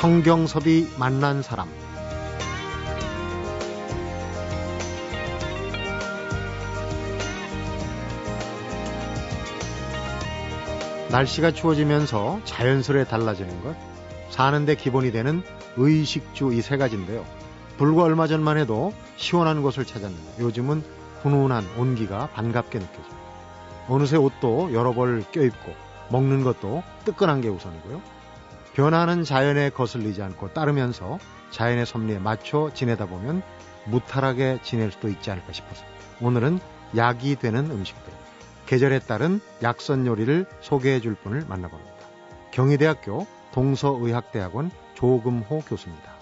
성경섭이 만난 사람 날씨가 추워지면서 자연스레 달라지는 것 사는데 기본이 되는 의식주 이 세 가지인데요. 불과 얼마 전만 해도 시원한 곳을 찾았는데 요즘은 훈훈한 온기가 반갑게 느껴집니다. 어느새 옷도 여러 벌 껴입고 먹는 것도 뜨끈한 게 우선이고요. 변하는 자연에 거슬리지 않고 따르면서 자연의 섭리에 맞춰 지내다 보면 무탈하게 지낼 수도 있지 않을까 싶어서 오늘은 약이 되는 음식들, 계절에 따른 약선 요리를 소개해 줄 분을 만나봅니다. 경희대학교 동서의학대학원 조금호 교수입니다.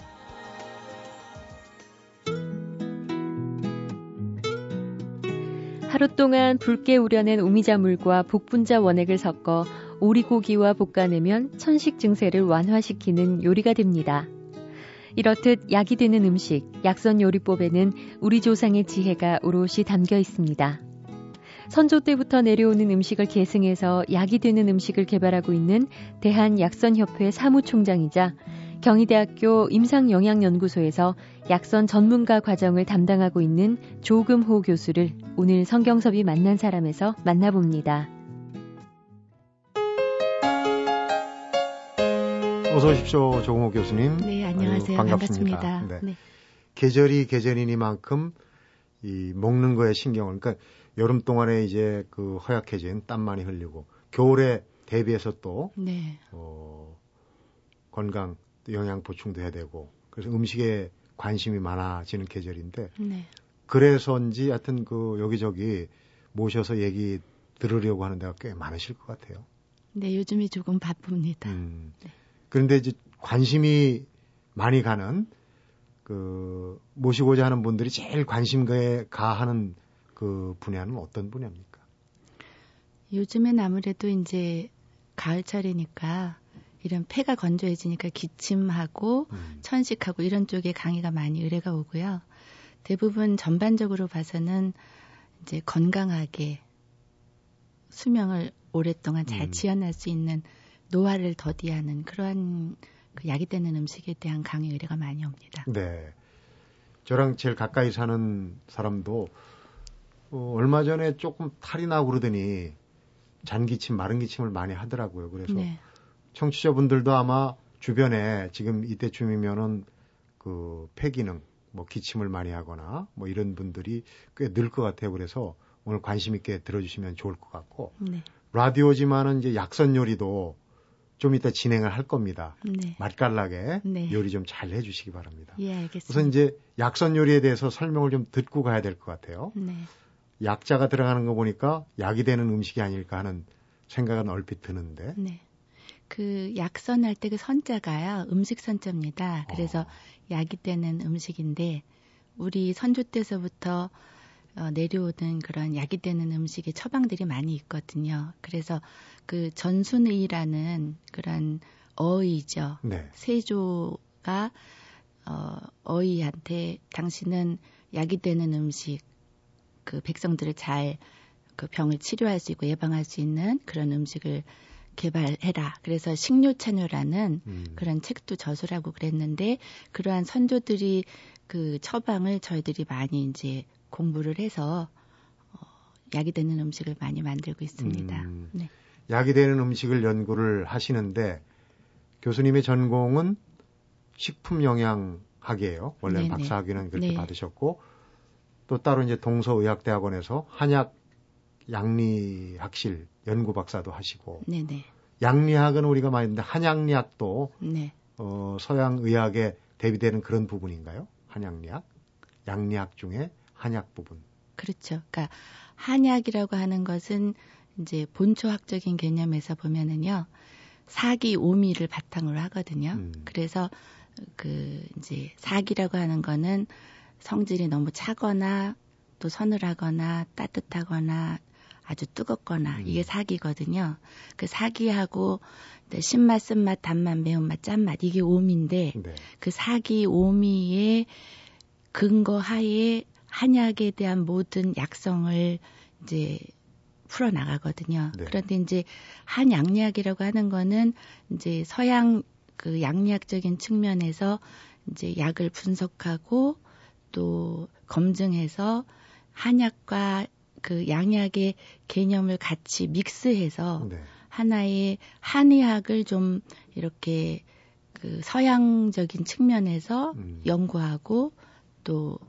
하루 동안 붉게 우려낸 오미자물과 복분자 원액을 섞어 오리고기와 볶아내면 천식 증세를 완화시키는 요리가 됩니다. 이렇듯 약이 되는 음식, 약선 요리법에는 우리 조상의 지혜가 오롯이 담겨 있습니다. 선조 때부터 내려오는 음식을 계승해서 약이 되는 음식을 개발하고 있는 대한약선협회 사무총장이자 경희대학교 임상영양연구소에서 약선 전문가 과정을 담당하고 있는 조금호 교수를 오늘 성경섭이 만난 사람에서 만나봅니다. 어서 오십시오, 조금호 교수님. 네, 안녕하세요. 반갑습니다. 반갑습니다. 네. 네. 계절이 계절이니만큼 이 먹는 거에 신경을 그러니까 여름 동안에 이제 그 허약해진 땀 많이 흘리고 겨울에 대비해서 또 네. 어, 건강 영양 보충도 해야 되고 그래서 음식에 관심이 많아지는 계절인데 네. 그래서인지 하여튼 그 여기저기 모셔서 얘기 들으려고 하는 데가 꽤 많으실 것 같아요. 네, 요즘이 조금 바쁩니다. 음. 네. 그런데 이제 관심이 많이 가는 그 모시고자 하는 분들이 제일 관심 가하는 그 분야는 어떤 분야입니까? 요즘엔 아무래도 이제 가을철이니까 이런 폐가 건조해지니까 기침하고 음. 천식하고 이런 쪽에 강의가 많이 의뢰가 오고요. 대부분 전반적으로 봐서는 이제 건강하게 수명을 오랫동안 잘 음. 지어낼 수 있는 노화를 더디하는 그러한 그 약이 되는 음식에 대한 강의 의뢰가 많이 옵니다. 네. 저랑 제일 가까이 사는 사람도 어, 얼마 전에 조금 탈이 나고 그러더니 잔기침, 마른 기침을 많이 하더라고요. 그래서 네. 청취자분들도 아마 주변에 지금 이때쯤이면은 그 폐기능, 뭐 기침을 많이 하거나 뭐 이런 분들이 꽤 늘 것 같아요. 그래서 오늘 관심 있게 들어주시면 좋을 것 같고 네. 라디오지만은 이제 약선 요리도 좀 이따 진행을 할 겁니다. 네. 맛깔나게 네. 요리 좀 잘 해주시기 바랍니다. 예, 알겠습니다. 우선 이제 약선 요리에 대해서 설명을 좀 듣고 가야 될 것 같아요. 네. 약자가 들어가는 거 보니까 약이 되는 음식이 아닐까 하는 생각은 얼핏 드는데. 네. 그 약선할 때 그 선자가요 음식 선자입니다. 그래서 어. 약이 되는 음식인데 우리 선조 때서부터 어, 내려오는 그런 약이 되는 음식의 처방들이 많이 있거든요. 그래서 그 전순의라는 그런 어의죠. 네. 세조가 어, 어의한테 당신은 약이 되는 음식 그 백성들을 잘 그 병을 치료할 수 있고 예방할 수 있는 그런 음식을 개발해라. 그래서 식료찬요라는 음. 그런 책도 저술하고 그랬는데 그러한 선조들이 그 처방을 저희들이 많이 이제 공부를 해서 어, 약이 되는 음식을 많이 만들고 있습니다. 음. 네. 약이 되는 음식을 연구를 하시는데 교수님의 전공은 식품 영양학이에요. 원래 박사학위는 그렇게 네. 받으셨고 또 따로 이제 동서의학대학원에서 한약 양리학실 연구 박사도 하시고 네네. 양리학은 우리가 많이 듣는데 한약리학도 네. 어, 서양 의학에 대비되는 그런 부분인가요? 한약리학, 양리학 중에 한약 부분. 그렇죠. 그러니까 한약이라고 하는 것은 이제 본초학적인 개념에서 보면은요 사기 오미를 바탕으로 하거든요. 음. 그래서 그 이제 사기라고 하는 거는 성질이 너무 차거나 또 서늘하거나 따뜻하거나 아주 뜨겁거나 음. 이게 사기거든요. 그 사기하고 신맛, 쓴맛, 단맛, 매운맛, 짠맛 이게 오미인데 네. 그 사기 오미의 근거 하에 한약에 대한 모든 약성을 이제 풀어 나가거든요. 네. 그런데 이제 한양리학이라고 하는 거는 이제 서양 그 양리학적인 측면에서 이제 약을 분석하고 또 검증해서 한약과 그 양약의 개념을 같이 믹스해서 네. 하나의 한의학을 좀 이렇게 그 서양적인 측면에서 음. 연구하고 또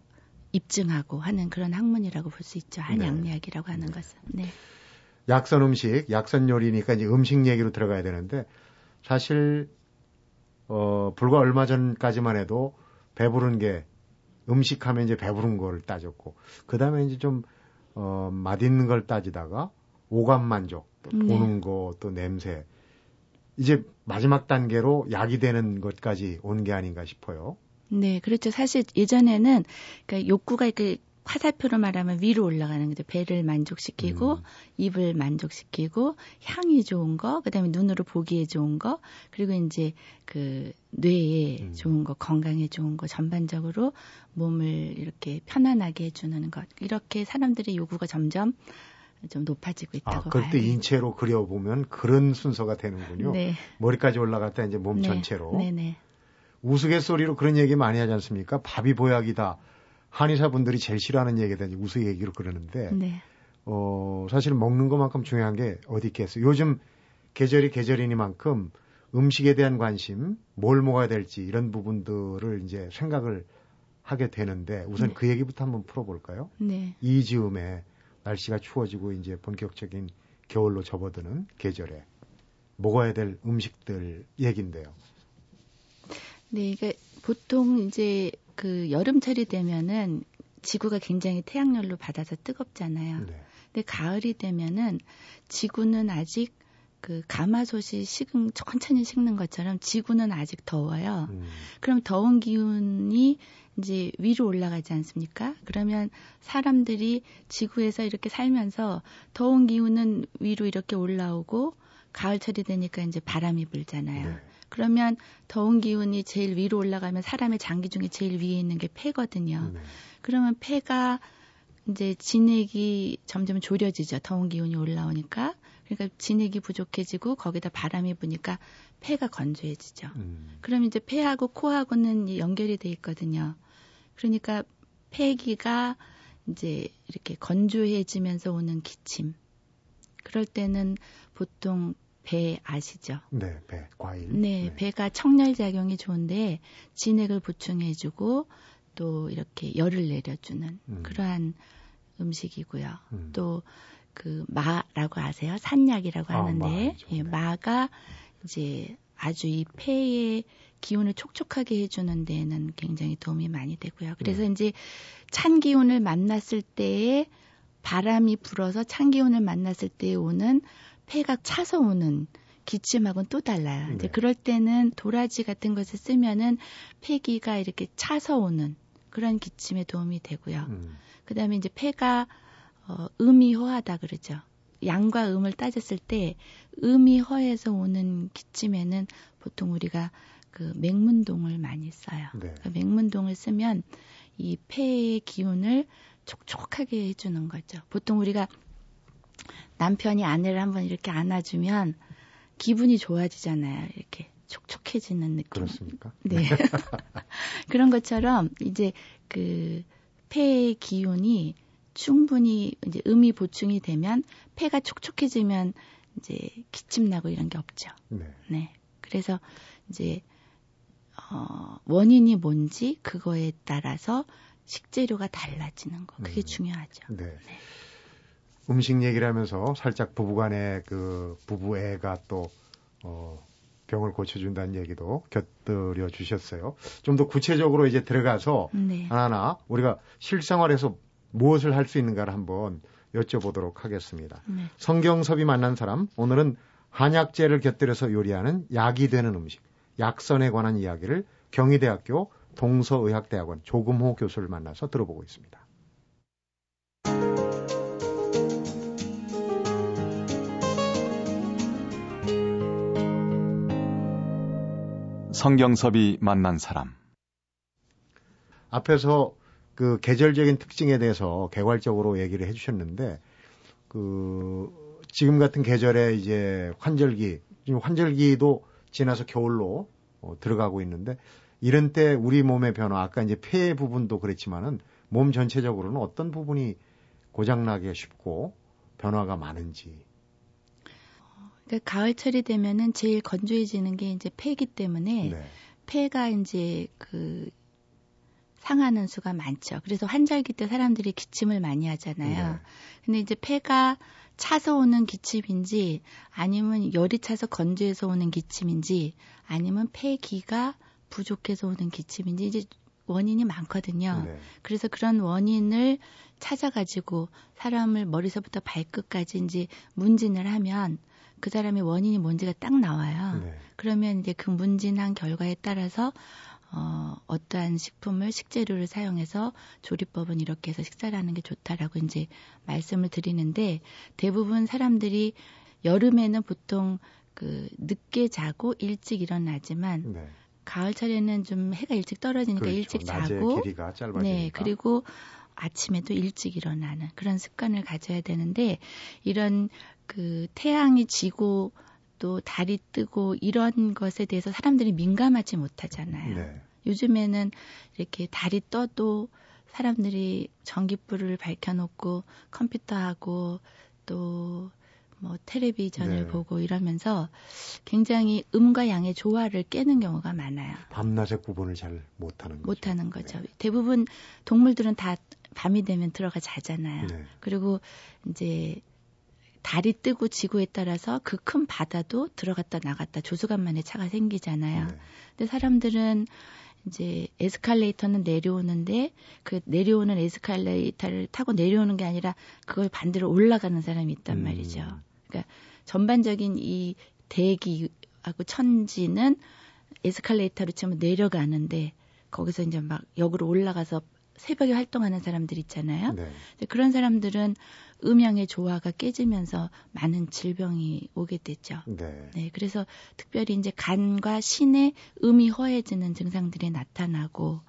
입증하고 하는 그런 학문이라고 볼 수 있죠. 한양리학이라고 네. 하는 네. 것은. 네. 약선 음식, 약선 요리니까 이제 음식 얘기로 들어가야 되는데 사실 어 불과 얼마 전까지만 해도 배부른 게 음식하면 이제 배부른 걸 따졌고 그다음에 이제 좀 어, 맛있는 걸 따지다가 오감 만족, 또 네. 보는 네. 거, 또 냄새. 이제 마지막 단계로 약이 되는 것까지 온 게 아닌가 싶어요. 네, 그렇죠. 사실 예전에는 그러니까 욕구가 이렇게 화살표로 말하면 위로 올라가는 거죠. 배를 만족시키고 음. 입을 만족시키고 향이 좋은 거, 그다음에 눈으로 보기에 좋은 거, 그리고 이제 그 뇌에 음. 좋은 거, 건강에 좋은 거 전반적으로 몸을 이렇게 편안하게 해주는 것. 이렇게 사람들의 요구가 점점 좀 높아지고 있다고 아, 그때 인체로 그려보면 그런 순서가 되는군요. 네. 머리까지 올라갔다 이제 몸 네. 전체로. 네네. 우스갯소리로 그런 얘기 많이 하지 않습니까? 밥이 보약이다. 한의사분들이 제일 싫어하는 얘기다. 우스 얘기로 그러는데. 네. 어, 사실 먹는 것만큼 중요한 게 어디 있겠어요. 요즘 계절이 계절이니만큼 음식에 대한 관심, 뭘 먹어야 될지 이런 부분들을 이제 생각을 하게 되는데 우선 네. 그 얘기부터 한번 풀어볼까요? 네. 이 즈음에 날씨가 추워지고 이제 본격적인 겨울로 접어드는 계절에 먹어야 될 음식들 얘긴데요. 네, 이게 보통 이제 그 여름철이 되면은 지구가 굉장히 태양열로 받아서 뜨겁잖아요. 네. 근데 가을이 되면은 지구는 아직 그 가마솥이 식은 천천히 식는 것처럼 지구는 아직 더워요. 음. 그럼 더운 기운이 이제 위로 올라가지 않습니까? 그러면 사람들이 지구에서 이렇게 살면서 더운 기운은 위로 이렇게 올라오고 가을철이 되니까 이제 바람이 불잖아요. 네. 그러면 더운 기운이 제일 위로 올라가면 사람의 장기 중에 제일 위에 있는 게 폐거든요. 네. 그러면 폐가 이제 진액이 점점 졸여지죠. 더운 기운이 올라오니까. 그러니까 진액이 부족해지고 거기다 바람이 부니까 폐가 건조해지죠. 음. 그럼 이제 폐하고 코하고는 연결이 돼 있거든요. 그러니까 폐기가 이제 이렇게 건조해지면서 오는 기침. 그럴 때는 보통 배 아시죠? 네, 배, 과일. 네, 네. 배가 청열 작용이 좋은데 진액을 보충해주고 또 이렇게 열을 내려주는 음. 그러한 음식이고요. 음. 또그 마라고 아세요? 산약이라고 아, 하는데 마, 예, 마가 이제 아주 이 폐의 기운을 촉촉하게 해주는 데에는 굉장히 도움이 많이 되고요. 그래서 네. 이제 찬 기운을 만났을 때에 바람이 불어서 찬 기운을 만났을 때 오는 폐가 차서 오는 기침하고는 또 달라요. 네. 이제 그럴 때는 도라지 같은 것을 쓰면은 폐기가 이렇게 차서 오는 그런 기침에 도움이 되고요. 음. 그다음에 이제 폐가 어, 음이 허하다 그러죠. 양과 음을 따졌을 때 음이 허해서 오는 기침에는 보통 우리가 그 맹문동을 많이 써요. 네. 그 맹문동을 쓰면 이 폐의 기운을 촉촉하게 해주는 거죠. 보통 우리가 남편이 아내를 한번 이렇게 안아주면 기분이 좋아지잖아요. 이렇게 촉촉해지는 느낌. 그렇습니까? 네. 그런 것처럼 이제 그 폐의 기운이 충분히 이제 음이 보충이 되면 폐가 촉촉해지면 이제 기침 나고 이런 게 없죠. 네. 네. 그래서 이제 어 원인이 뭔지 그거에 따라서 식재료가 달라지는 거. 그게 음. 중요하죠. 네. 네. 음식 얘기를 하면서 살짝 부부간의 그 부부애가 또 어, 병을 고쳐준다는 얘기도 곁들여 주셨어요. 좀 더 구체적으로 이제 들어가서 네. 하나하나 우리가 실생활에서 무엇을 할 수 있는가를 한번 여쭤보도록 하겠습니다. 네. 성경섭이 만난 사람 오늘은 한약재를 곁들여서 요리하는 약이 되는 음식, 약선에 관한 이야기를 경희대학교 동서의학대학원 조금호 교수를 만나서 들어보고 있습니다. 성경섭이 만난 사람. 앞에서 그 계절적인 특징에 대해서 개괄적으로 얘기를 해주셨는데 그 지금 같은 계절에 이제 환절기, 지금 환절기도 지나서 겨울로 어, 들어가고 있는데 이런 때 우리 몸의 변화 아까 이제 폐 부분도 그렇지만은 몸 전체적으로는 어떤 부분이 고장나기 쉽고 변화가 많은지. 그러니까 가을철이 되면은 제일 건조해지는 게 이제 폐이기 때문에 네. 폐가 이제 그 상하는 수가 많죠. 그래서 환절기 때 사람들이 기침을 많이 하잖아요. 네. 근데 이제 폐가 차서 오는 기침인지 아니면 열이 차서 건조해서 오는 기침인지 아니면 폐기가 부족해서 오는 기침인지 이제 원인이 많거든요. 네. 그래서 그런 원인을 찾아가지고 사람을 머리서부터 발끝까지 이제 문진을 하면 그 사람의 원인이 뭔지가 딱 나와요. 네. 그러면 이제 그 문진한 결과에 따라서 어, 어떠한 식품을 식재료를 사용해서 조리법은 이렇게 해서 식사를 하는 게 좋다라고 이제 말씀을 드리는데 대부분 사람들이 여름에는 보통 그 늦게 자고 일찍 일어나지만 네. 가을철에는 좀 해가 일찍 떨어지니까 그렇죠. 일찍 자고. 네, 그리고 아침에도 일찍 일어나는 그런 습관을 가져야 되는데 이런 그 태양이 지고 또 달이 뜨고 이런 것에 대해서 사람들이 민감하지 못하잖아요. 네. 요즘에는 이렇게 달이 떠도 사람들이 전기불을 밝혀놓고 컴퓨터하고 또 뭐 텔레비전을 네. 보고 이러면서 굉장히 음과 양의 조화를 깨는 경우가 많아요. 밤낮의 구분을 잘 못하는 거죠. 못하는 거죠. 네. 대부분 동물들은 다 밤이 되면 들어가 자잖아요. 네. 그리고 이제 달이 뜨고 지구에 따라서 그 큰 바다도 들어갔다 나갔다 조수간만에 차가 생기잖아요. 네. 근데 사람들은 이제 에스컬레이터는 내려오는데 그 내려오는 에스컬레이터를 타고 내려오는 게 아니라 그걸 반대로 올라가는 사람이 있단 음. 말이죠. 그러니까 전반적인 이 대기하고 천지는 에스컬레이터로 치면 내려가는데 거기서 이제 막 역으로 올라가서 새벽에 활동하는 사람들 있잖아요. 네. 그런 사람들은 음양의 조화가 깨지면서 많은 질병이 오게 되죠. 네. 네, 그래서 특별히 이제 간과 신의 음이 허해지는 증상들이 나타나고,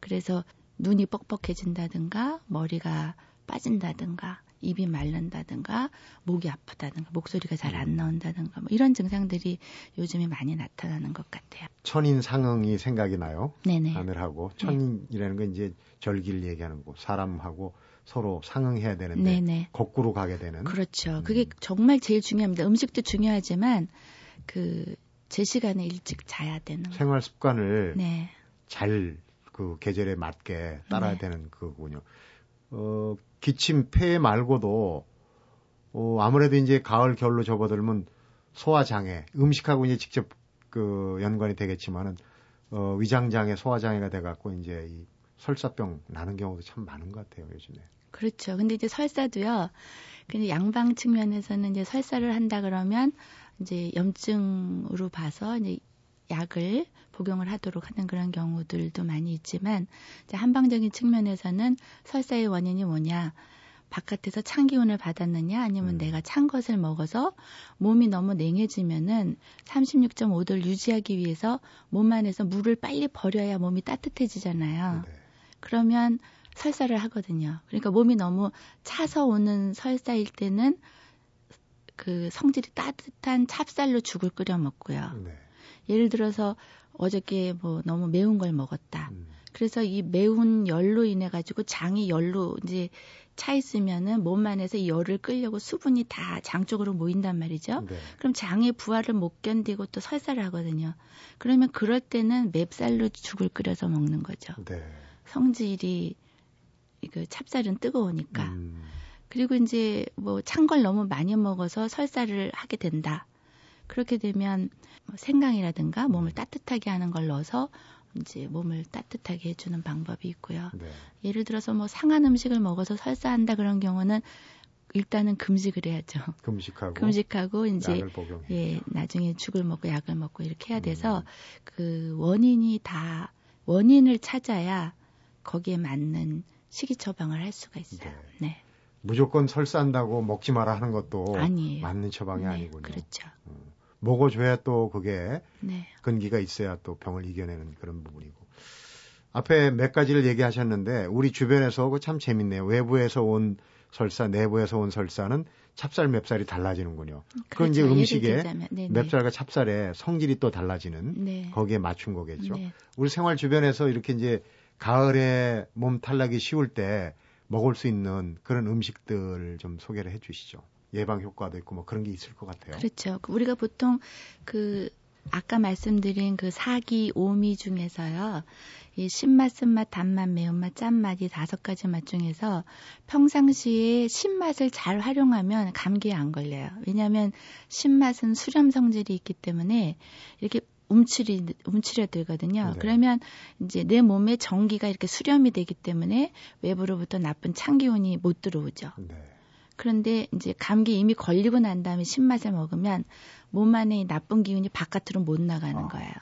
그래서 눈이 뻑뻑해진다든가, 머리가 빠진다든가, 입이 마른다든가, 목이 아프다든가, 목소리가 잘 안 나온다든가, 뭐 이런 증상들이 요즘에 많이 나타나는 것 같아요. 천인 상응이 생각이 나요. 네네. 하늘하고 천인이라는 건 이제 절기를 얘기하는 거고 사람하고 서로 상응해야 되는데 네네. 거꾸로 가게 되는 그렇죠. 음. 그게 정말 제일 중요합니다. 음식도 중요하지만, 그, 제 시간에 일찍 자야 되는 거. 생활 습관을 네. 잘그 계절에 맞게 따라야 네. 되는 그거군요. 어, 기침, 폐 말고도 어, 아무래도 이제 가을 겨울로 접어들면 소화 장애, 음식하고 이제 직접 그 연관이 되겠지만은 어, 위장 장애, 소화 장애가 돼 갖고 이제 이 설사병 나는 경우도 참 많은 것 같아요, 요즘에. 그렇죠. 근데 이제 설사도요. 근데 양방 측면에서는 이제 설사를 한다 그러면 이제 염증으로 봐서 이제 약을 복용을 하도록 하는 그런 경우들도 많이 있지만 이제 한방적인 측면에서는 설사의 원인이 뭐냐? 바깥에서 찬 기운을 받았느냐 아니면 음. 내가 찬 것을 먹어서 몸이 너무 냉해지면은 36.5도를 유지하기 위해서 몸 안에서 물을 빨리 버려야 몸이 따뜻해지잖아요. 네. 그러면 설사를 하거든요. 그러니까 몸이 너무 차서 오는 설사일 때는 그 성질이 따뜻한 찹쌀로 죽을 끓여 먹고요. 네. 예를 들어서 어저께 뭐 너무 매운 걸 먹었다. 음. 그래서 이 매운 열로 인해 가지고 장이 열로 이제 차 있으면은 몸 안에서 이 열을 끌려고 수분이 다 장 쪽으로 모인단 말이죠. 네. 그럼 장의 부하를 못 견디고 또 설사를 하거든요. 그러면 그럴 때는 맵쌀로 죽을 끓여서 먹는 거죠. 네. 성질이 그 찹쌀은 뜨거우니까. 음. 그리고 이제 뭐 찬 걸 너무 많이 먹어서 설사를 하게 된다. 그렇게 되면 뭐 생강이라든가 몸을 따뜻하게 하는 걸 넣어서 이제 몸을 따뜻하게 해주는 방법이 있고요. 네. 예를 들어서 뭐 상한 음식을 먹어서 설사한다 그런 경우는 일단은 금식을 해야죠. 금식하고 금식하고 이제. 예, 나중에 죽을 먹고 약을 먹고 이렇게 해야 돼서 음. 그 원인이 다 원인을 찾아야 거기에 맞는 식이 처방을 할 수가 있어요. 네. 무조건 설사한다고 먹지 마라 하는 것도 아니에요. 맞는 처방이 네, 아니군요. 그렇죠. 먹어줘야 또 그게 네. 근기가 있어야 또 병을 이겨내는 그런 부분이고. 앞에 몇 가지를 얘기하셨는데 우리 주변에서 참 재밌네요. 외부에서 온 설사, 내부에서 온 설사는 찹쌀 맵쌀이 달라지는군요. 그렇죠. 그건 이제 음식에 네, 맵쌀과 찹쌀의 성질이 또 달라지는 네. 거기에 맞춘 거겠죠. 네. 우리 생활 주변에서 이렇게 이제 가을에 몸 탈락이 쉬울 때 먹을 수 있는 그런 음식들 좀 소개를 해 주시죠. 예방 효과도 있고 뭐 그런 게 있을 것 같아요. 그렇죠. 우리가 보통 그 아까 말씀드린 그 사기, 오미 중에서요. 이 신맛, 쓴맛, 단맛, 매운맛, 짠맛 이 다섯 가지 맛 중에서 평상시에 신맛을 잘 활용하면 감기에 안 걸려요. 왜냐하면 신맛은 수렴 성질이 있기 때문에 이렇게 움츠리 움츠려 들거든요. 네. 그러면 이제 내 몸에 전기가 이렇게 수렴이 되기 때문에 외부로부터 나쁜 찬 기운이 못 들어오죠. 네. 그런데 이제 감기 이미 걸리고 난 다음에 신맛을 먹으면 몸 안에 이 나쁜 기운이 바깥으로 못 나가는 아. 거예요.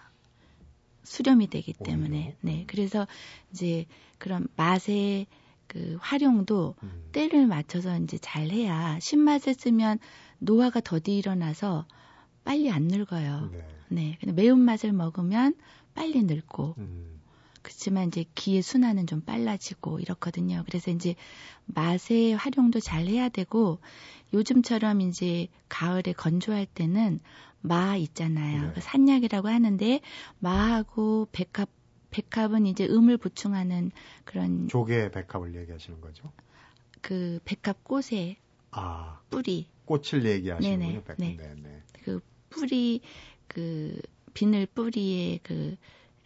수렴이 되기. 때문에. 네. 그래서 이제 그런 맛의 그 활용도 음. 때를 맞춰서 이제 잘 해야 신맛을 쓰면 노화가 더디 일어나서 빨리 안 늙어요. 네. 네. 근데 매운맛을 먹으면 빨리 늙고 음. 그렇지만 이제 기의 순환은 좀 빨라지고 이렇거든요. 그래서 이제 맛의 활용도 잘 해야 되고 요즘처럼 이제 가을에 건조할 때는 마 있잖아요. 네. 그 산약이라고 하는데 마하고 백합 백합은 이제 음을 보충하는 그런 조개 백합을 얘기하시는 거죠? 그 백합 꽃의 아, 뿌리 꽃을 얘기하시는군요. 네네, 백합. 네. 네. 네. 그 뿌리 그 비늘 뿌리의 그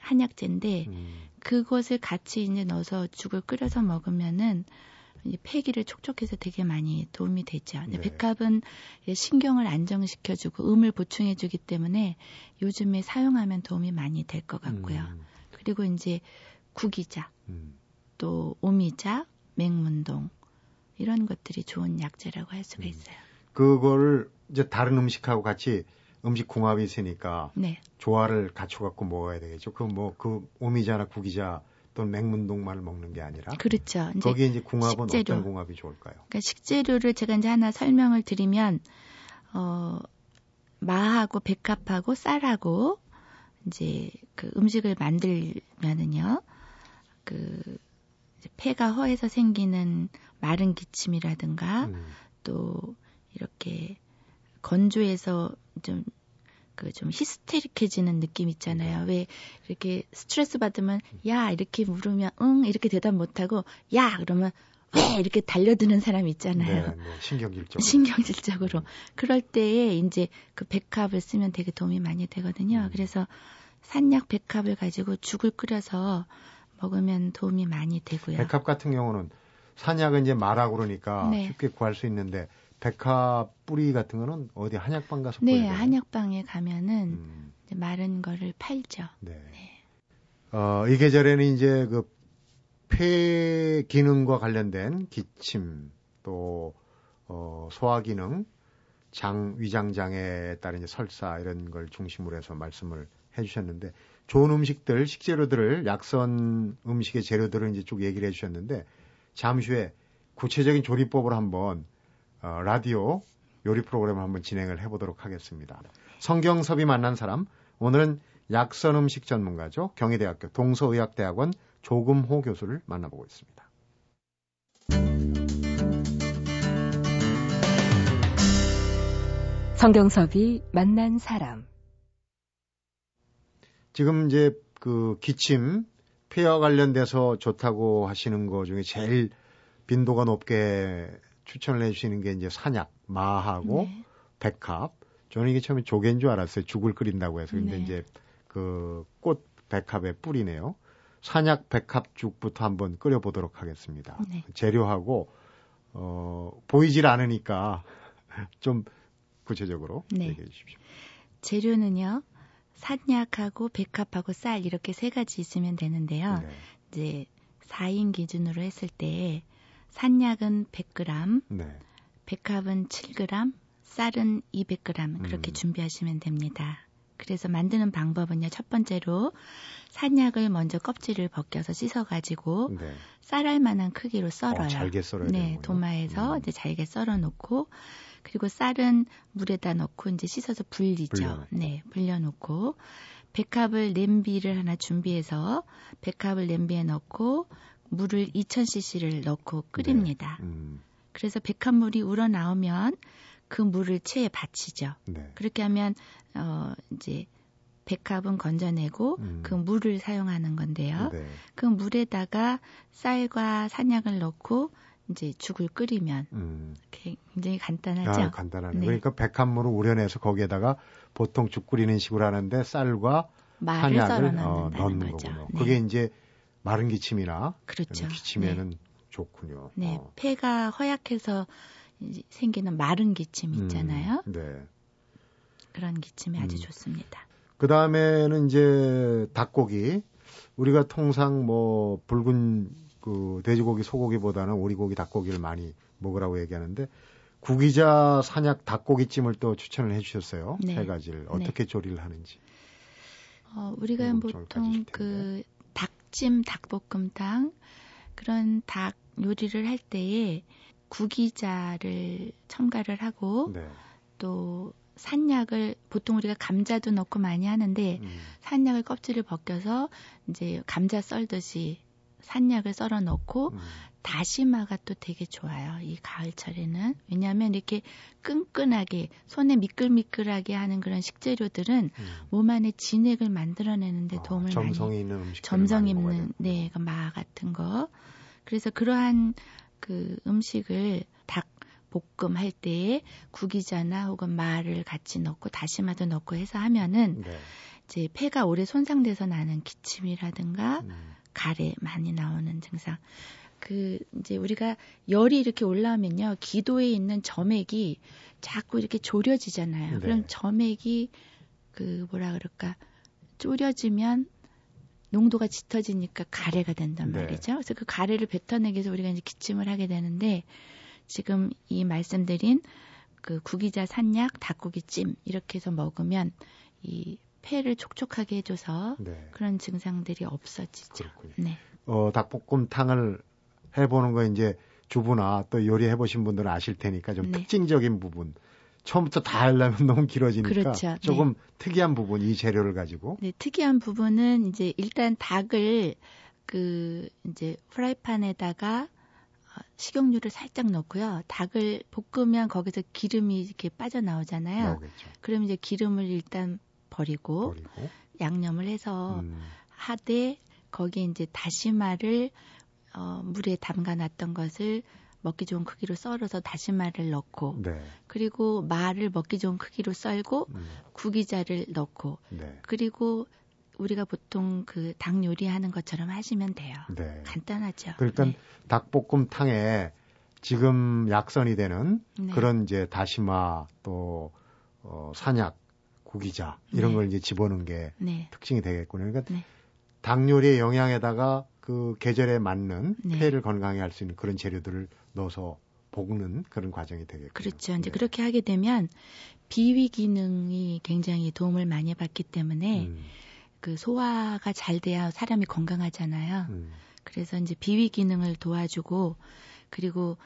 한약재인데 음. 그것을 같이 이제 넣어서 죽을 끓여서 먹으면은 폐기를 촉촉해서 되게 많이 도움이 되죠. 근데 네. 백합은 신경을 안정시켜주고 음을 보충해주기 때문에 요즘에 사용하면 도움이 많이 될 것 같고요. 음. 그리고 이제 구기자, 음. 또 오미자, 맹문동 이런 것들이 좋은 약재라고 할 수가 음. 있어요. 그거를 이제 다른 음식하고 같이 음식 궁합이 있으니까 네, 조화를 갖춰갖고 먹어야 되겠죠. 그 뭐 그 오미자나 구기자 또는 맹문동만을 먹는 게 아니라 그렇죠. 이제 거기에 이제 궁합은 식재료. 어떤 궁합이 좋을까요? 그러니까 식재료를 제가 이제 하나 설명을 드리면 어 마하고 백합하고 쌀하고 이제 그 음식을 만들면은요 그 폐가 허해서 생기는 마른 기침이라든가 음. 또 이렇게 건조해서 좀 그좀 히스테릭해지는 느낌 있잖아요. 왜 이렇게 스트레스 받으면 야 이렇게 물으면 응 이렇게 대답 못하고 야 그러면 왜 이렇게 달려드는 사람 있잖아요. 네, 네. 신경질적. 신경질적으로 그럴 때에 이제 그 백합을 쓰면 되게 도움이 많이 되거든요. 음. 그래서 산약 백합을 가지고 죽을 끓여서 먹으면 도움이 많이 되고요. 백합 같은 경우는 산약은 이제 마라고 그러니까 네. 쉽게 구할 수 있는데 백합 뿌리 같은 거는 어디 한약방 가서 네, 돼요? 한약방에 가면은 음, 이제 마른 거를 팔죠. 네. 어, 이 계절에는 이제 그 폐 기능과 관련된 기침 또 어, 소화 기능, 장 위장 장애에 따른 이제 설사 이런 걸 중심으로 해서 말씀을 해 주셨는데 좋은 음식들 식재료들을 약선 음식의 재료들을 이제 쭉 얘기를 해 주셨는데 잠시 후에 구체적인 조리법을 한번 어, 라디오 요리 프로그램을 한번 진행을 해보도록 하겠습니다. 성경섭이 만난 사람 오늘은 약선 음식 전문가죠 경희대학교 동서의학대학원 조금호 교수를 만나보고 있습니다. 성경섭이 만난 사람. 지금 이제 그 기침 폐와 관련돼서 좋다고 하시는 거 중에 제일 빈도가 높게 추천을 해주시는 게 이제 산약, 마하고 네. 백합. 저는 이게 처음에 조개인 줄 알았어요. 죽을 끓인다고 해서. 근데 네. 이제 그 꽃 백합의 뿌리네요. 산약 백합죽부터 한번 끓여보도록 하겠습니다. 네. 재료하고 어, 보이질 않으니까 좀 구체적으로 네. 얘기해 주십시오. 재료는요. 산약하고 백합하고 쌀 이렇게 세 가지 있으면 되는데요. 네. 이제 4인 기준으로 했을 때 산약은 100g, 네. 백합은 7g, 쌀은 200g 그렇게 음. 준비하시면 됩니다. 그래서 만드는 방법은요. 첫 번째로 산약을 먼저 껍질을 벗겨서 씻어가지고 네. 쌀알 만한 크기로 썰어요. 어, 잘게 썰어야 네, 되는군요. 도마에서 음. 이제 잘게 썰어 놓고 그리고 쌀은 물에다 넣고 이제 씻어서 불리죠. 불려놓고. 네, 불려 놓고 백합을 냄비를 하나 준비해서 백합을 냄비에 넣고 물을 2000cc를 넣고 끓입니다. 음, 그래서 백합물이 우러나오면 그 물을 체에 받치죠. 네. 그렇게 하면 어 이제 백합은 건져내고 음. 그 물을 사용하는 건데요. 네. 그 물에다가 쌀과 산약을 넣고 이제 죽을 끓이면 음. 굉장히 간단하죠. 아, 간단하네. 네. 그러니까 백합물을 우려내서 거기에다가 보통 죽 끓이는 식으로 하는데 쌀과 넣는다는 어, 넣는 거죠. 거군요. 네. 그게 이제 마른 기침이나 그렇죠. 기침에는 좋군요. 네, 어. 폐가 허약해서 생기는 마른 기침 있잖아요. 음, 네. 그런 기침이 아주 음. 좋습니다. 그 다음에는 이제 닭고기. 우리가 통상 뭐 붉은 그 돼지고기, 소고기보다는 오리고기, 닭고기를 많이 먹으라고 얘기하는데 구기자 산약 닭고기찜을 또 추천을 해주셨어요. 네. 세 가지를 어떻게 조리를 하는지. 어, 우리가 보통 그 닭찜, 닭볶음탕 그런 닭 요리를 할 때에 구기자를 첨가를 하고 네. 또 산약을 보통 우리가 감자도 넣고 많이 하는데 음, 산약을 껍질을 벗겨서 이제 감자 썰듯이 산약을 썰어 넣고 음, 다시마가 또 되게 좋아요. 이 가을철에는. 왜냐하면 이렇게 끈끈하게 손에 미끌미끌하게 하는 그런 식재료들은 음. 몸 안에 진액을 만들어내는데 아, 도움을 점성이 많이 있는 음식. 점성 있는 네, 그마 같은 거. 그래서 그러한 그 음식을 닭 볶음 할 때에 구기자나 혹은 마를 같이 넣고 다시마도 넣고 해서 하면은 네. 이제 폐가 오래 손상돼서 나는 기침이라든가 음, 가래 많이 나오는 증상. 그 이제 우리가 열이 이렇게 올라오면요 기도에 있는 점액이 자꾸 이렇게 졸여지잖아요. 네. 그럼 점액이 그 뭐라 그럴까 졸여지면 농도가 짙어지니까 가래가 된단 네. 말이죠. 그래서 그 가래를 뱉어내기 위해서 우리가 이제 기침을 하게 되는데 지금 이 말씀드린 그 구기자 산약 닭고기찜 이렇게 해서 먹으면 이 폐를 촉촉하게 해줘서 네. 그런 증상들이 없어지죠. 그렇군요. 네. 어, 닭볶음탕을 해보는 거 이제 주부나 또 요리해 보신 분들은 아실 테니까 좀 네. 특징적인 부분. 처음부터 다 하려면 너무 길어지니까 그렇죠. 네. 조금 특이한 부분 이 재료를 가지고 네, 특이한 부분은 이제 일단 닭을 그 이제 프라이팬에다가 어, 식용유를 살짝 넣고요. 닭을 볶으면 거기서 기름이 이렇게 빠져나오잖아요. 나오겠죠. 그럼 이제 기름을 일단 버리고 버리고. 양념을 해서 음, 하되 거기에 이제 다시마를 어, 물에 담가 놨던 것을 먹기 좋은 크기로 썰어서 다시마를 넣고 네. 그리고 마를 먹기 좋은 크기로 썰고 음, 구기자를 넣고 네. 그리고 우리가 보통 그 닭 요리하는 것처럼 하시면 돼요. 네. 간단하죠. 그러니까 네. 닭볶음탕에 지금 약선이 되는 네. 그런 이제 다시마 또 어, 산약, 구기자 이런 네. 걸 이제 집어넣은 게 네. 특징이 되겠군요. 그러니까 네. 닭 요리의 영양에다가 그 계절에 맞는 네. 폐를 건강히 할 수 있는 그런 재료들을 넣어서 볶는 그런 과정이 되겠군요. 그렇죠. 이제 네. 그렇게 하게 되면 비위 기능이 굉장히 도움을 많이 받기 때문에 음, 그 소화가 잘 돼야 사람이 건강하잖아요. 음, 그래서 이제 비위 기능을 도와주고 그리고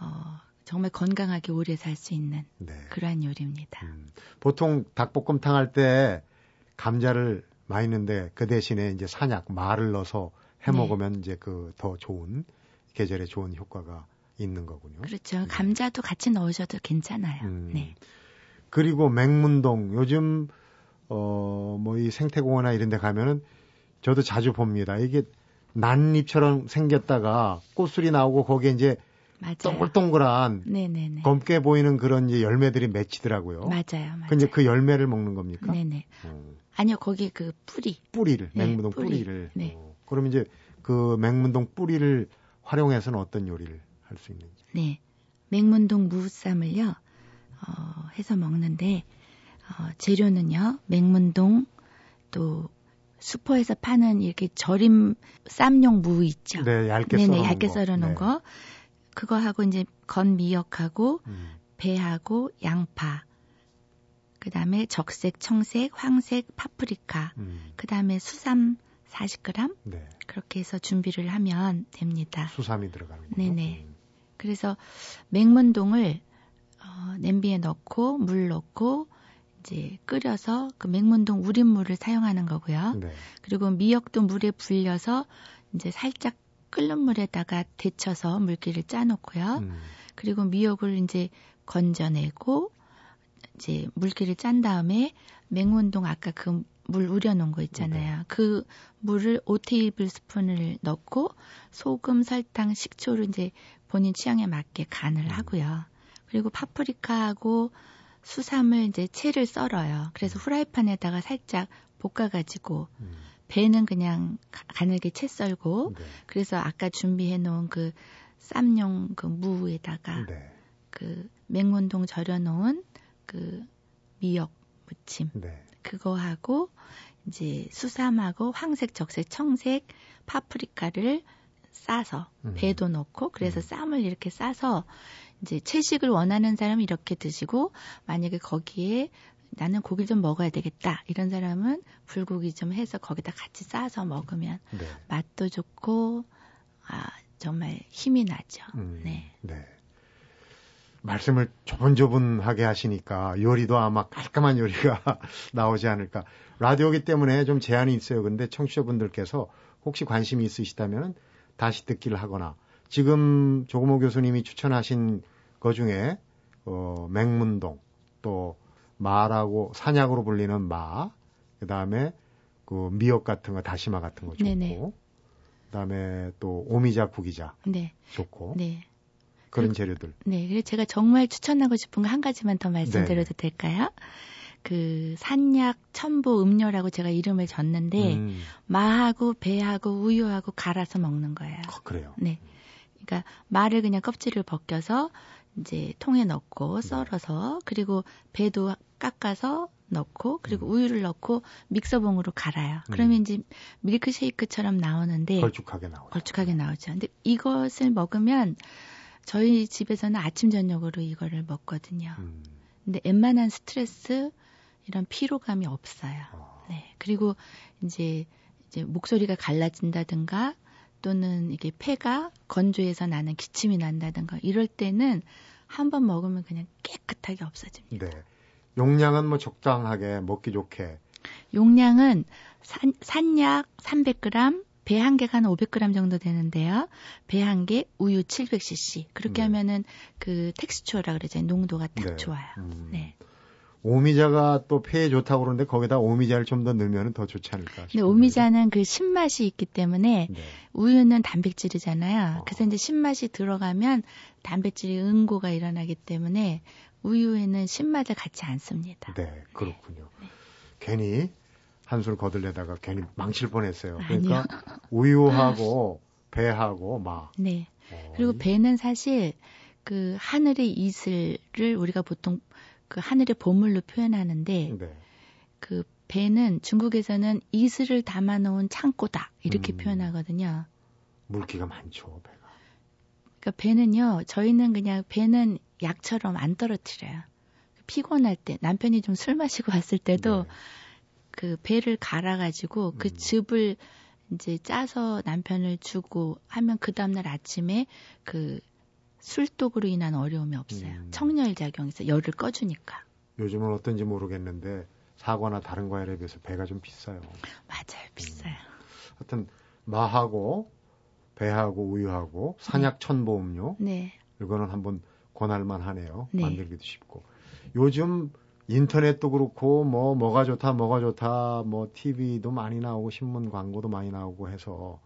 어, 정말 건강하게 오래 살 수 있는 네. 그러한 요리입니다. 음. 보통 닭볶음탕 할 때 감자를 많이 넣는데 그 대신에 이제 산약, 말을 넣어서 해 네. 먹으면 이제 그 더 좋은 계절에 좋은 효과가 있는 거군요. 그렇죠. 감자도 같이 넣으셔도 괜찮아요. 음. 네. 그리고 맹문동 요즘 어뭐 이 생태공원이나 이런 데 가면은 저도 자주 봅니다. 이게 난잎처럼 생겼다가 꽃술이 나오고 거기에 이제 맞아요. 동글동글한 네네네. 검게 보이는 그런 이제 열매들이 맺히더라고요. 맞아요. 맞아요. 그 이제 그 열매를 먹는 겁니까? 네네. 어, 아니요, 거기 그 뿌리. 뿌리를 네, 맹문동 뿌리. 뿌리를. 네. 어, 그럼 이제 그 맹문동 뿌리를 활용해서는 어떤 요리를 할 수 있는지. 네. 맹문동 무쌈을요, 어, 해서 먹는데, 어, 재료는요, 맹문동, 또, 슈퍼에서 파는 이렇게 절임 쌈용 무 있죠. 네, 얇게 네네, 썰어 얇게 거. 썰어 놓은 네. 거. 그거 하고 이제 건 미역하고, 음, 배하고, 양파. 그 다음에 적색, 청색, 황색, 파프리카. 음, 그 다음에 수삼 40g. 네. 그렇게 해서 준비를 하면 됩니다. 수삼이 들어가는 거. 네네. 그래서 맹문동을 어, 냄비에 넣고 물 넣고 이제 끓여서 그 맹문동 우린물을 사용하는 거고요. 네. 그리고 미역도 물에 불려서 이제 살짝 끓는 물에다가 데쳐서 물기를 짜놓고요. 음. 그리고 미역을 이제 건져내고 이제 물기를 짠 다음에 맹문동 아까 그 물 우려놓은 거 있잖아요. 네. 그 물을 5테이블 스푼을 넣고 소금, 설탕, 식초를 이제 본인 취향에 맞게 간을 음. 하고요. 그리고 파프리카하고 수삼을 이제 채를 썰어요. 그래서 후라이팬에다가 살짝 볶아가지고 음. 배는 그냥 가- 가늘게 채 썰고 네. 그래서 아까 준비해 놓은 그 쌈용 그 무에다가 네. 그 맹문동 절여 놓은 그 미역 무침 네. 그거 하고 이제 수삼하고 황색, 적색, 청색 파프리카를 싸서 음. 배도 넣고 그래서 음. 쌈을 이렇게 싸서 이제 채식을 원하는 사람은 이렇게 드시고 만약에 거기에 나는 고기를 좀 먹어야 되겠다 이런 사람은 불고기 좀 해서 거기다 같이 싸서 먹으면 네. 맛도 좋고 아 정말 힘이 나죠. 음. 네. 네. 말씀을 조분조분하게 하시니까 요리도 아마 깔끔한 요리가 나오지 않을까. 라디오기 때문에 좀 제한이 있어요. 근데 청취자분들께서 혹시 관심이 있으시다면 다시 듣기를 하거나 지금 조금호 교수님이 추천하신 것 중에 어, 맹문동 또 마라고 산약으로 불리는 마 그 다음에 그 미역 같은 거 다시마 같은 거 좋고 네네. 그다음에 또 오미자 구기자 네. 좋고 네. 그런 재료들 네, 그리고 제가 정말 추천하고 싶은 거 한 가지만 더 말씀드려도 될까요? 그 산약 첨보 음료라고 제가 이름을 줬는데 음, 마하고 배하고 우유하고 갈아서 먹는 거예요. 아, 그래요. 네. 그러니까 마를 그냥 껍질을 벗겨서 이제 통에 넣고 네. 썰어서 그리고 배도 깎아서 넣고 그리고 음. 우유를 넣고 믹서봉으로 갈아요. 음. 그러면 이제 밀크 쉐이크처럼 나오는데 걸쭉하게 나오죠. 네. 걸쭉하게 나오죠. 근데 이것을 먹으면 저희 집에서는 아침 저녁으로 이거를 먹거든요. 음, 근데 웬만한 스트레스 이런 피로감이 없어요. 어, 네. 그리고 이제 이제 목소리가 갈라진다든가 또는 이게 폐가 건조해서 나는 기침이 난다든가 이럴 때는 한 번 먹으면 그냥 깨끗하게 없어집니다. 네. 용량은 뭐 적당하게 먹기 좋게. 용량은 산, 산약 300g, 배 한 개가 한 500g 정도 되는데요. 배 한 개, 우유 700cc. 그렇게 네. 하면은 그 텍스처라 그러잖아요. 농도가 딱 네. 좋아요. 음, 네. 오미자가 또 폐에 좋다고 그러는데 거기다 오미자를 좀 더 넣으면 더 좋지 않을까 싶어요. 오미자는 그 신맛이 있기 때문에 네. 우유는 단백질이잖아요. 어. 그래서 이제 신맛이 들어가면 단백질이 응고가 일어나기 때문에 우유에는 신맛을 갖지 않습니다. 네, 그렇군요. 괜히 한술 거들려다가 괜히 망칠 뻔했어요. 아니요. 그러니까 우유하고 배하고 막. 네. 어, 그리고 이- 배는 사실 그 하늘의 이슬을 우리가 보통 그 하늘의 보물로 표현하는데 네. 그 배는 중국에서는 이슬을 담아놓은 창고다 이렇게 음. 표현하거든요. 물기가 많죠, 배가. 그러니까 배는요, 저희는 그냥 배는 약처럼 안 떨어뜨려요. 피곤할 때 남편이 좀 술 마시고 왔을 때도 네. 그 배를 갈아가지고 그 음. 즙을 이제 짜서 남편을 주고 하면 그 다음날 아침에 그 술독으로 인한 어려움이 없어요. 음. 청열 작용에서 열을 꺼주니까. 요즘은 어떤지 모르겠는데 사과나 다른 과일에 비해서 배가 좀 비싸요. 맞아요, 비싸요. 하여튼 마하고 배하고 우유하고 산약 천보 음료 네, 이거는 한번 권할만 하네요. 네. 만들기도 쉽고. 요즘 인터넷도 그렇고 뭐 뭐가 좋다 뭐가 좋다 뭐 TV도 많이 나오고 신문 광고도 많이 나오고 해서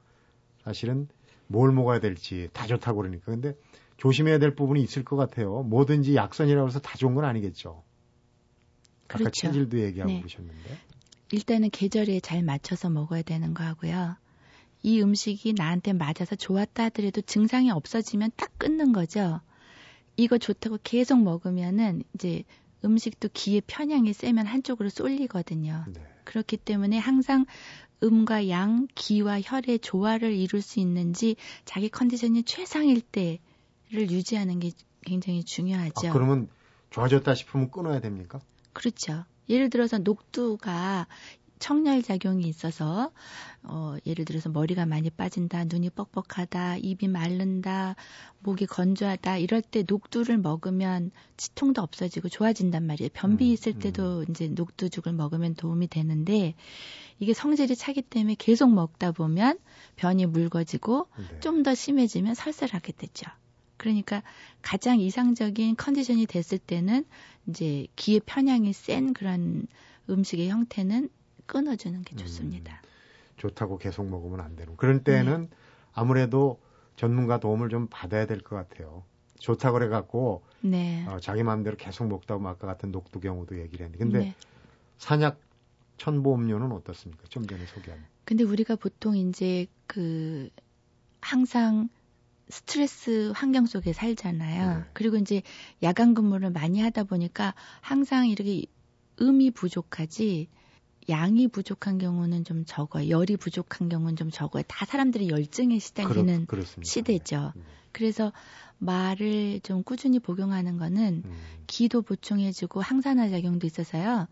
사실은 뭘 먹어야 될지 다 좋다고 그러니까 근데 조심해야 될 부분이 있을 것 같아요. 뭐든지 약선이라고 해서 다 좋은 건 아니겠죠. 아까 그렇죠. 체질도 얘기하고 네. 그러셨는데. 일단은 계절에 잘 맞춰서 먹어야 되는 거 하고요. 이 음식이 나한테 맞아서 좋았다 하더라도 증상이 없어지면 딱 끊는 거죠. 이거 좋다고 계속 먹으면은 이제 음식도 기의 편향이 세면 한쪽으로 쏠리거든요. 네. 그렇기 때문에 항상 음과 양, 기와 혈의 조화를 이룰 수 있는지 자기 컨디션이 최상일 때를 유지하는 게 굉장히 중요하죠. 아, 그러면 좋아졌다 싶으면 끊어야 됩니까? 그렇죠. 예를 들어서 녹두가 청열 작용이 있어서 어 예를 들어서 머리가 많이 빠진다, 눈이 뻑뻑하다, 입이 마른다, 목이 건조하다 이럴 때 녹두를 먹으면 치통도 없어지고 좋아진단 말이에요. 변비 음, 있을 때도 이제 녹두죽을 먹으면 도움이 되는데 이게 성질이 차기 때문에 계속 먹다 보면 변이 묽어지고 네. 좀더 심해지면 설사하게 되죠. 그러니까 가장 이상적인 컨디션이 됐을 때는 이제 기의 편향이 센 그런 음식의 형태는 끊어주는 게 좋습니다. 좋다고 계속 먹으면 안 되는. 그런 때는 아무래도 전문가 도움을 좀 받아야 될 것 같아요. 좋다고 그래 갖고 네. 어, 자기 마음대로 계속 먹다 보면 아까 같은 녹두 경우도 얘기를 했는데 근데 네. 산약 천보음료는 어떻습니까? 좀 전에 소개한. 근데 우리가 보통 이제 그 항상 스트레스 환경 속에 살잖아요. 네. 그리고 이제 야간 근무를 많이 하다 보니까 항상 이렇게 음이 부족하지 양이 부족한 경우는 좀 적어요. 열이 부족한 경우는 좀 적어요. 다 사람들이 열증에 시달리는 그렇, 시대죠. 그래서 말을 좀 꾸준히 복용하는 거는 기도 보충해주고 항산화 작용도 있어서요.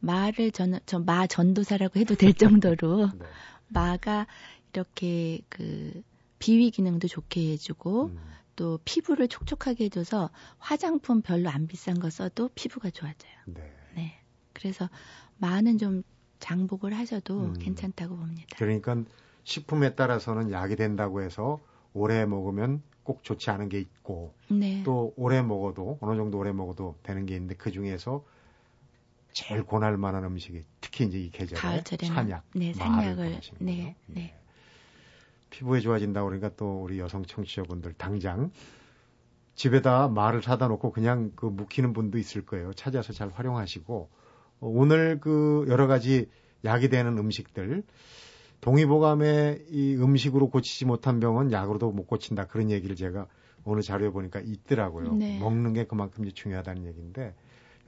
마를 저는 저마 전도사라고 해도 될 정도로 네. 마가 이렇게 그 비위 기능도 좋게 해주고 음, 또 피부를 촉촉하게 해줘서 화장품 별로 안 비싼 거 써도 피부가 좋아져요. 네. 네. 그래서 마는 좀 장복을 하셔도 음. 괜찮다고 봅니다. 그러니까 식품에 따라서는 약이 된다고 해서 오래 먹으면 꼭 좋지 않은 게 있고 네. 또 오래 먹어도 어느 정도 오래 먹어도 되는 게 있는데 그 중에서 제일 권할 만한 음식이 특히 이제 이 계절에 가을철에는 산약, 네, 산약을 네. 네. 피부에 좋아진다고 그러니까 또 우리 여성 청취자분들 당장 집에다 말을 사다 놓고 그냥 그 묵히는 분도 있을 거예요. 찾아서 잘 활용하시고 어, 오늘 그 여러 가지 약이 되는 음식들 동의보감에 이 음식으로 고치지 못한 병은 약으로도 못 고친다 그런 얘기를 제가 오늘 자료에 보니까 있더라고요. 네. 먹는 게 그만큼 중요하다는 얘기인데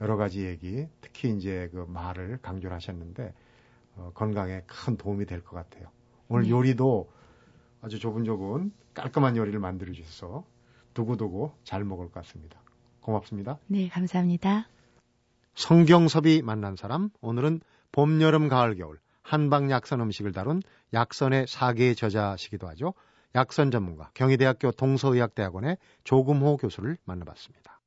여러 가지 얘기 특히 이제 그 말을 강조를 하셨는데 어, 건강에 큰 도움이 될 것 같아요. 오늘 네. 요리도 아주 조근조근 깔끔한 요리를 만들어 주셔서 두고두고 잘 먹을 것 같습니다. 고맙습니다. 네, 감사합니다. 성경섭이 만난 사람 오늘은 봄, 여름, 가을, 겨울 한방 약선 음식을 다룬 약선의 사계의 저자시기도 하죠. 약선 전문가 경희대학교 동서의학대학원의 조금호 교수를 만나봤습니다.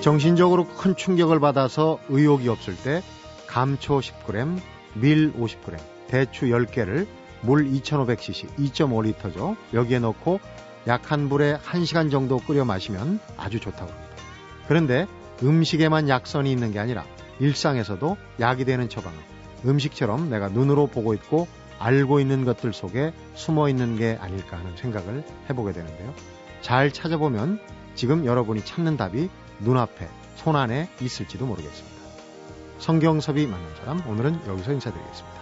정신적으로 큰 충격을 받아서 의욕이 없을 때 감초 10g, 밀 50g, 대추 10개를 물 2500cc, 2.5리터죠. 여기에 넣고 약한 불에 1시간 정도 끓여 마시면 아주 좋다고 합니다. 그런데 음식에만 약선이 있는 게 아니라 일상에서도 약이 되는 처방은 음식처럼 내가 눈으로 보고 있고 알고 있는 것들 속에 숨어 있는 게 아닐까 하는 생각을 해보게 되는데요. 잘 찾아보면 지금 여러분이 찾는 답이 눈앞에, 손안에 있을지도 모르겠습니다. 성경섭이 만난 사람, 오늘은 여기서 인사드리겠습니다.